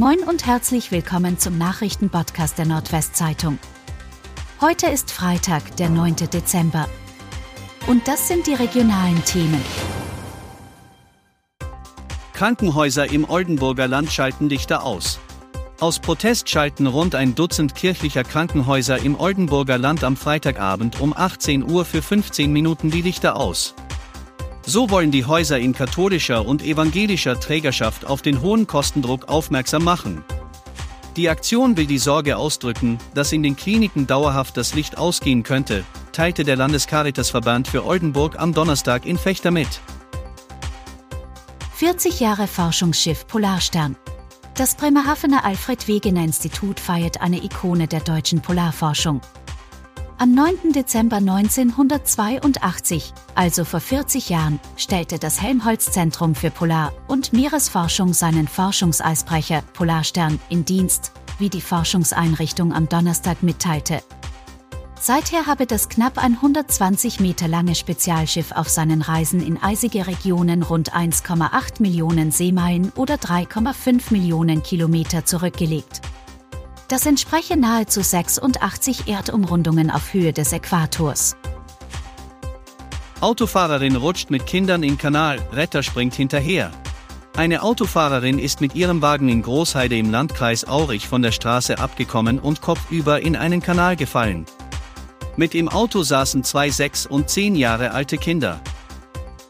Moin und herzlich willkommen zum Nachrichtenpodcast der Nordwestzeitung. Heute ist Freitag, der 9. Dezember. Und das sind die regionalen Themen. Krankenhäuser im Oldenburger Land schalten Lichter aus. Aus Protest schalten rund ein Dutzend kirchlicher Krankenhäuser im Oldenburger Land am Freitagabend um 18 Uhr für 15 Minuten die Lichter aus. So wollen die Häuser in katholischer und evangelischer Trägerschaft auf den hohen Kostendruck aufmerksam machen. Die Aktion will die Sorge ausdrücken, dass in den Kliniken dauerhaft das Licht ausgehen könnte, teilte der Landescaritasverband für Oldenburg am Donnerstag in Fechter mit. 40 Jahre Forschungsschiff Polarstern. Das Bremerhavener Alfred Wegener Institut feiert eine Ikone der deutschen Polarforschung. Am 9. Dezember 1982, also vor 40 Jahren, stellte das Helmholtz-Zentrum für Polar- und Meeresforschung seinen Forschungseisbrecher Polarstern in Dienst, wie die Forschungseinrichtung am Donnerstag mitteilte. Seither habe das knapp 120 Meter lange Spezialschiff auf seinen Reisen in eisige Regionen rund 1,8 Millionen Seemeilen oder 3,5 Millionen Kilometer zurückgelegt. Das entspreche nahezu 86 Erdumrundungen auf Höhe des Äquators. Autofahrerin rutscht mit Kindern in Kanal, Retter springt hinterher. Eine Autofahrerin ist mit ihrem Wagen in Großheide im Landkreis Aurich von der Straße abgekommen und kopfüber in einen Kanal gefallen. Mit im Auto saßen zwei sechs und zehn Jahre alte Kinder.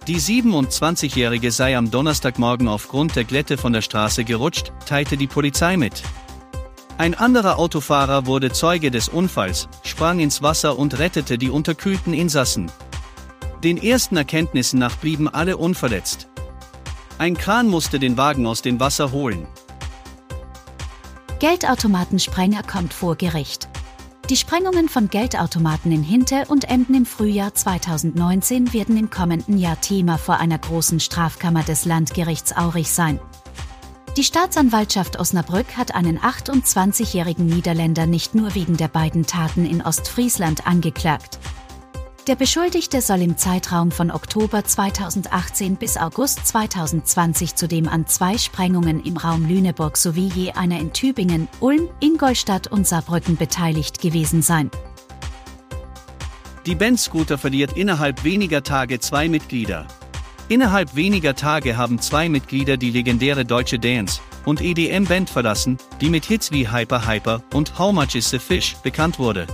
Die 27-Jährige sei am Donnerstagmorgen aufgrund der Glätte von der Straße gerutscht, teilte die Polizei mit. Ein anderer Autofahrer wurde Zeuge des Unfalls, sprang ins Wasser und rettete die unterkühlten Insassen. Den ersten Erkenntnissen nach blieben alle unverletzt. Ein Kran musste den Wagen aus dem Wasser holen. Geldautomatensprenger kommt vor Gericht. Die Sprengungen von Geldautomaten in Hinter und Emden im Frühjahr 2019 werden im kommenden Jahr Thema vor einer großen Strafkammer des Landgerichts Aurich sein. Die Staatsanwaltschaft Osnabrück hat einen 28-jährigen Niederländer nicht nur wegen der beiden Taten in Ostfriesland angeklagt. Der Beschuldigte soll im Zeitraum von Oktober 2018 bis August 2020 zudem an zwei Sprengungen im Raum Lüneburg sowie je einer in Tübingen, Ulm, Ingolstadt und Saarbrücken beteiligt gewesen sein. Die Band Scooter verliert innerhalb weniger Tage zwei Mitglieder. Innerhalb weniger Tage haben zwei Mitglieder die legendäre deutsche Dance- und EDM-Band verlassen, die mit Hits wie Hyper Hyper und How Much Is the Fish bekannt wurde.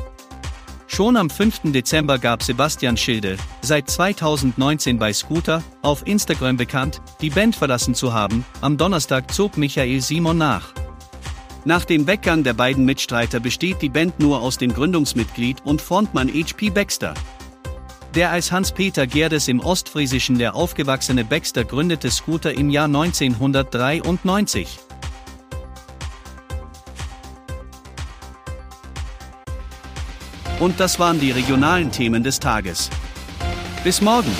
Schon am 5. Dezember gab Sebastian Schilde, seit 2019 bei Scooter, auf Instagram bekannt, die Band verlassen zu haben, am Donnerstag zog Michael Simon nach. Nach dem Weggang der beiden Mitstreiter besteht die Band nur aus dem Gründungsmitglied und Frontmann HP Baxter. Der als Hans-Peter Gerdes im Ostfriesischen der aufgewachsene Baxter gründete Scooter im Jahr 1993. Und das waren die regionalen Themen des Tages. Bis morgen!